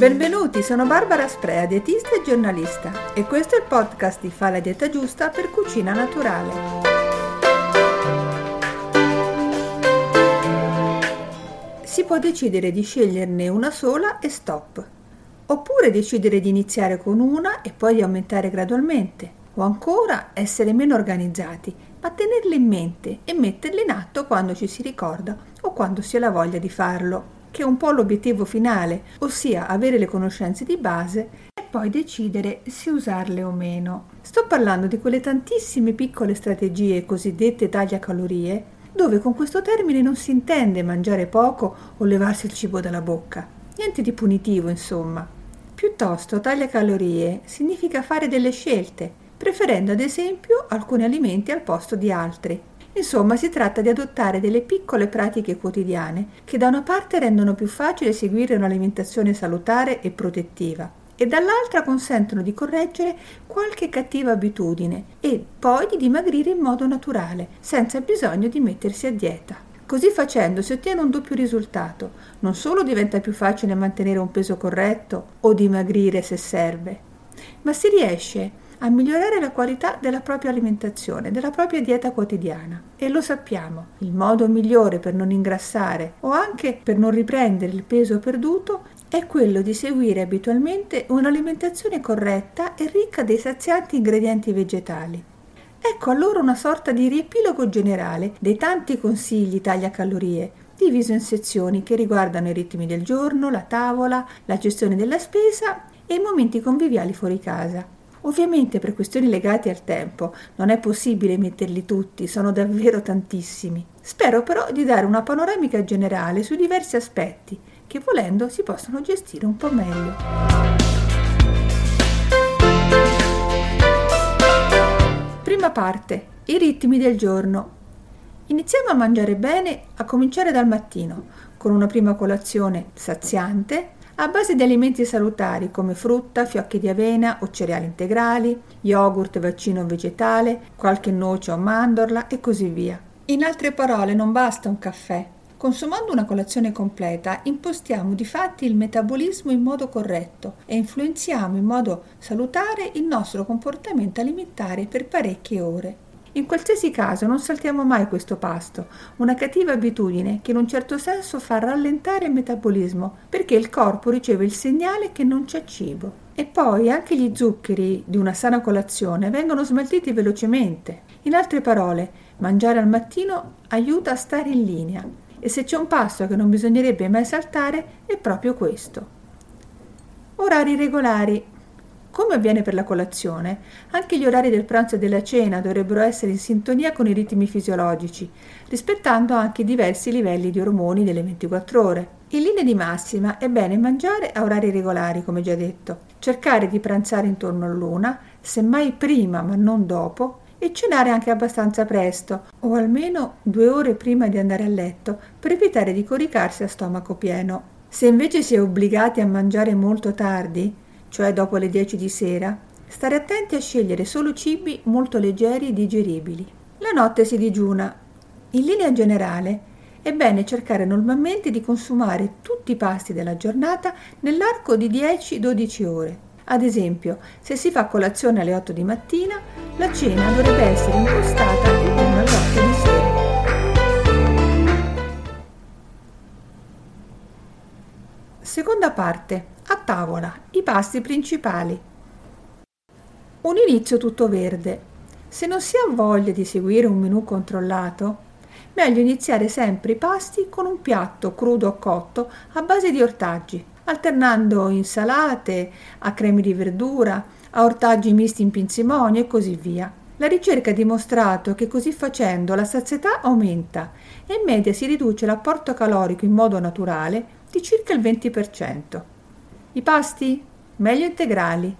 Benvenuti, sono Barbara Sprea, dietista e giornalista e questo è il podcast di Fa la dieta giusta per cucina naturale. Si può decidere di sceglierne una sola e stop, oppure decidere di iniziare con una e poi di aumentare gradualmente, o ancora essere meno organizzati, ma tenerle in mente e metterle in atto quando ci si ricorda o quando si ha la voglia di farlo che è un po' l'obiettivo finale, ossia avere le conoscenze di base e poi decidere se usarle o meno. Sto parlando di quelle tantissime piccole strategie cosiddette tagliacalorie, dove con questo termine non si intende mangiare poco o levarsi il cibo dalla bocca. Niente di punitivo, insomma. Piuttosto tagliacalorie significa fare delle scelte, preferendo ad esempio alcuni alimenti al posto di altri Insomma, si tratta di adottare delle piccole pratiche quotidiane che da una parte rendono più facile seguire un'alimentazione salutare e protettiva e dall'altra consentono di correggere qualche cattiva abitudine e poi di dimagrire in modo naturale, senza bisogno di mettersi a dieta. Così facendo si ottiene un doppio risultato. Non solo diventa più facile mantenere un peso corretto o dimagrire se serve, ma si riesce a migliorare la qualità della propria alimentazione, della propria dieta quotidiana. E lo sappiamo, il modo migliore per non ingrassare o anche per non riprendere il peso perduto è quello di seguire abitualmente un'alimentazione corretta e ricca dei sazianti ingredienti vegetali. Ecco allora una sorta di riepilogo generale dei tanti consigli taglia calorie, diviso in sezioni che riguardano i ritmi del giorno, la tavola, la gestione della spesa e i momenti conviviali fuori casa. Ovviamente per questioni legate al tempo non è possibile metterli tutti, sono davvero tantissimi. Spero però di dare una panoramica generale sui diversi aspetti che volendo si possono gestire un po' meglio. Prima parte. I ritmi del giorno. Iniziamo a mangiare bene a cominciare dal mattino, con una prima colazione saziante, a base di alimenti salutari come frutta, fiocchi di avena o cereali integrali, yogurt vaccino vegetale, qualche noce o mandorla e così via. In altre parole, non basta un caffè. Consumando una colazione completa impostiamo di fatti il metabolismo in modo corretto e influenziamo in modo salutare il nostro comportamento alimentare per parecchie ore. In qualsiasi caso non saltiamo mai questo pasto, una cattiva abitudine che in un certo senso fa rallentare il metabolismo perché il corpo riceve il segnale che non c'è cibo. E poi anche gli zuccheri di una sana colazione vengono smaltiti velocemente. In altre parole, mangiare al mattino aiuta a stare in linea e se c'è un passo che non bisognerebbe mai saltare è proprio questo. Orari regolari come avviene per la colazione, anche gli orari del pranzo e della cena dovrebbero essere in sintonia con i ritmi fisiologici, rispettando anche i diversi livelli di ormoni delle 24 ore. In linea di massima è bene mangiare a orari regolari, come già detto, cercare di pranzare intorno all'una, semmai prima ma non dopo, e cenare anche abbastanza presto, o almeno due ore prima di andare a letto, per evitare di coricarsi a stomaco pieno. Se invece si è obbligati a mangiare molto tardi, cioè dopo le 10 di sera, stare attenti a scegliere solo cibi molto leggeri e digeribili. La notte si digiuna. In linea generale è bene cercare normalmente di consumare tutti i pasti della giornata nell'arco di 10-12 ore. Ad esempio, se si fa colazione alle 8 di mattina, la cena dovrebbe essere impostata Parte. A tavola, i pasti principali. Un inizio tutto verde. Se non si ha voglia di seguire un menù controllato, meglio iniziare sempre i pasti con un piatto crudo o cotto a base di ortaggi, alternando insalate, a cremi di verdura, a ortaggi misti in pinzimonio e così via. La ricerca ha dimostrato che così facendo la sazietà aumenta e in media si riduce l'apporto calorico in modo naturale di circa il 20%. I pasti? Meglio integrali.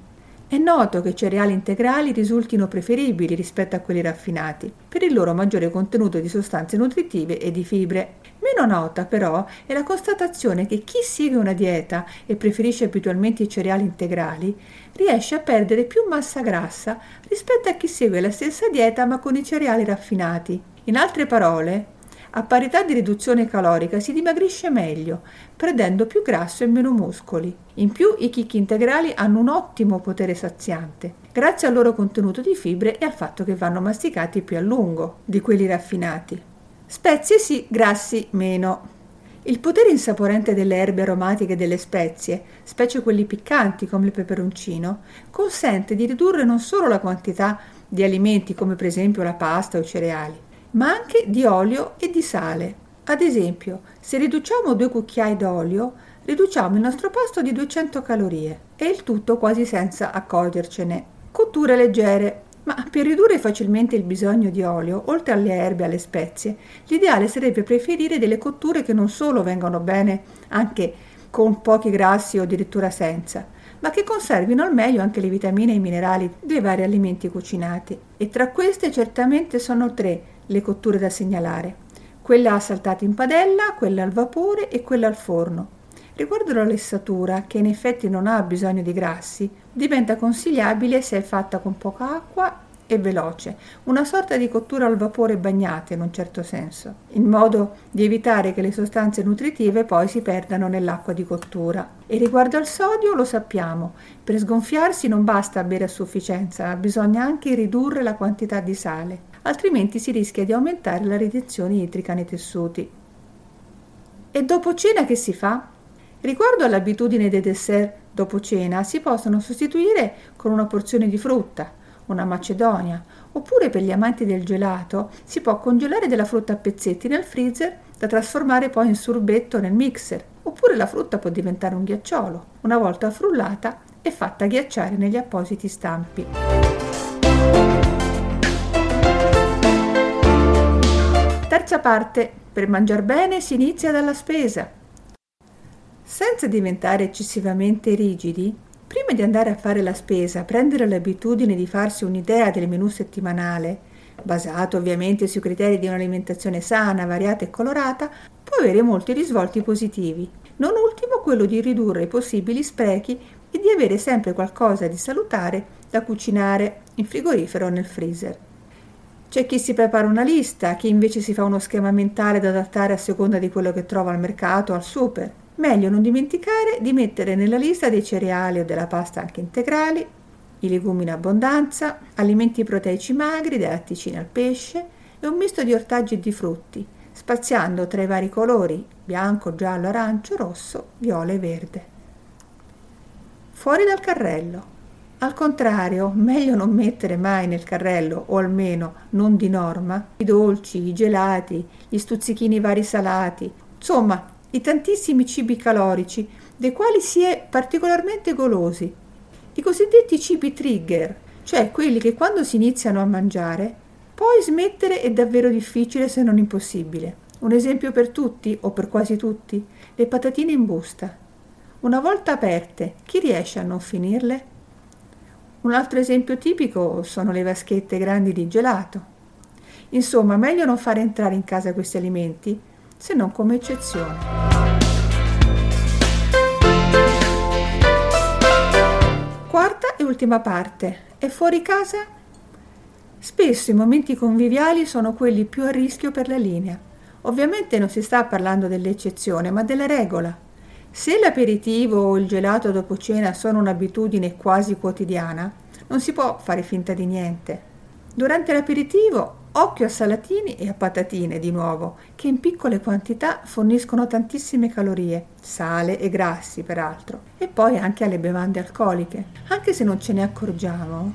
È noto che i cereali integrali risultino preferibili rispetto a quelli raffinati, per il loro maggiore contenuto di sostanze nutritive e di fibre. Meno nota però è la constatazione che chi segue una dieta e preferisce abitualmente i cereali integrali riesce a perdere più massa grassa rispetto a chi segue la stessa dieta ma con i cereali raffinati. In altre parole, A parità di riduzione calorica si dimagrisce meglio, perdendo più grasso e meno muscoli. In più i chicchi integrali hanno un ottimo potere saziante, grazie al loro contenuto di fibre e al fatto che vanno masticati più a lungo di quelli raffinati. Spezie sì, grassi meno. Il potere insaporente delle erbe aromatiche e delle spezie, specie quelli piccanti come il peperoncino, consente di ridurre non solo la quantità di alimenti come per esempio la pasta o i cereali, ma anche di olio e di sale. Ad esempio, se riduciamo due cucchiai d'olio, riduciamo il nostro pasto di 200 calorie e il tutto quasi senza accorgercene. Cotture leggere. Ma per ridurre facilmente il bisogno di olio, oltre alle erbe e alle spezie, l'ideale sarebbe preferire delle cotture che non solo vengano bene anche con pochi grassi o addirittura senza, ma che conservino al meglio anche le vitamine e i minerali dei vari alimenti cucinati. E tra queste certamente sono tre le cotture da segnalare, quella saltata in padella, quella al vapore e quella al forno. Riguardo la lessatura, che in effetti non ha bisogno di grassi, diventa consigliabile se è fatta con poca acqua e veloce, una sorta di cottura al vapore bagnata in un certo senso, in modo di evitare che le sostanze nutritive poi si perdano nell'acqua di cottura. E riguardo al sodio lo sappiamo, per sgonfiarsi non basta bere a sufficienza, bisogna anche ridurre la quantità di sale, altrimenti si rischia di aumentare la retenzione idrica nei tessuti. E dopo cena che si fa? Riguardo all'abitudine dei dessert dopo cena, si possono sostituire con una porzione di frutta, una macedonia, oppure per gli amanti del gelato si può congelare della frutta a pezzetti nel freezer da trasformare poi in sorbetto nel mixer, oppure la frutta può diventare un ghiacciolo, una volta frullata e fatta ghiacciare negli appositi stampi. Terza parte. Per mangiare bene si inizia dalla spesa. Senza diventare eccessivamente rigidi, prima di andare a fare la spesa, prendere l'abitudine di farsi un'idea del menù settimanale, basato ovviamente sui criteri di un'alimentazione sana, variata e colorata, può avere molti risvolti positivi. Non ultimo quello di ridurre i possibili sprechi e di avere sempre qualcosa di salutare da cucinare in frigorifero o nel freezer. C'è chi si prepara una lista, chi invece si fa uno schema mentale da adattare a seconda di quello che trova al mercato o al super. Meglio non dimenticare di mettere nella lista dei cereali o della pasta anche integrali, i legumi in abbondanza, alimenti proteici magri, dai latticini al pesce e un misto di ortaggi e di frutti, spaziando tra i vari colori bianco, giallo, arancio, rosso, viola e verde. Fuori dal carrello. Al contrario, meglio non mettere mai nel carrello, o almeno non di norma, i dolci, i gelati, gli stuzzichini vari salati, insomma i tantissimi cibi calorici, dei quali si è particolarmente golosi, i cosiddetti cibi trigger, cioè quelli che quando si iniziano a mangiare, poi smettere è davvero difficile se non impossibile. Un esempio per tutti, o per quasi tutti, le patatine in busta. Una volta aperte, chi riesce a non finirle? Un altro esempio tipico sono le vaschette grandi di gelato. Insomma, meglio non fare entrare in casa questi alimenti se non come eccezione. Quarta e ultima parte. È fuori casa? Spesso i momenti conviviali sono quelli più a rischio per la linea. Ovviamente non si sta parlando dell'eccezione, ma della regola. Se l'aperitivo o il gelato dopo cena sono un'abitudine quasi quotidiana, non si può fare finta di niente. Durante l'aperitivo Occhio a salatini e a patatine di nuovo, che in piccole quantità forniscono tantissime calorie, sale e grassi peraltro, e poi anche alle bevande alcoliche, anche se non ce ne accorgiamo.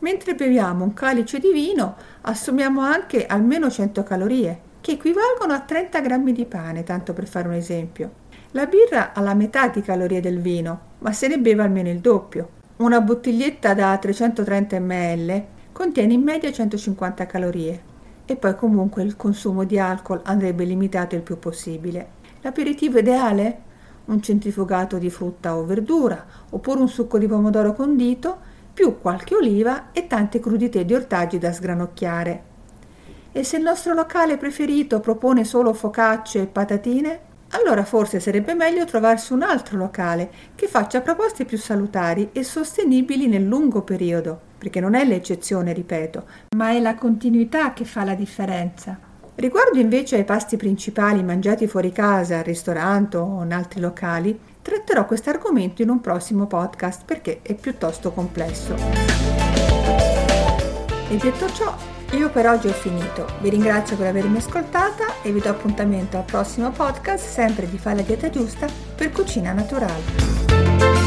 Mentre beviamo un calice di vino, assumiamo anche almeno 100 calorie, che equivalgono a 30 grammi di pane, tanto per fare un esempio. La birra ha la metà di calorie del vino, ma se ne beve almeno il doppio. Una bottiglietta da 330 ml contiene in media 150 calorie e poi comunque il consumo di alcol andrebbe limitato il più possibile. L'aperitivo ideale? Un centrifugato di frutta o verdura, oppure un succo di pomodoro condito, più qualche oliva e tante crudité di ortaggi da sgranocchiare. E se il nostro locale preferito propone solo focacce e patatine? Allora forse sarebbe meglio trovarsi un altro locale che faccia proposte più salutari e sostenibili nel lungo periodo, perché non è l'eccezione, ripeto, ma è la continuità che fa la differenza. Riguardo invece ai pasti principali mangiati fuori casa, al ristorante o in altri locali, tratterò questo argomento in un prossimo podcast perché è piuttosto complesso. E detto ciò, io per oggi ho finito. Vi ringrazio per avermi ascoltata e vi do appuntamento al prossimo podcast, sempre di Fare la dieta giusta per cucina naturale.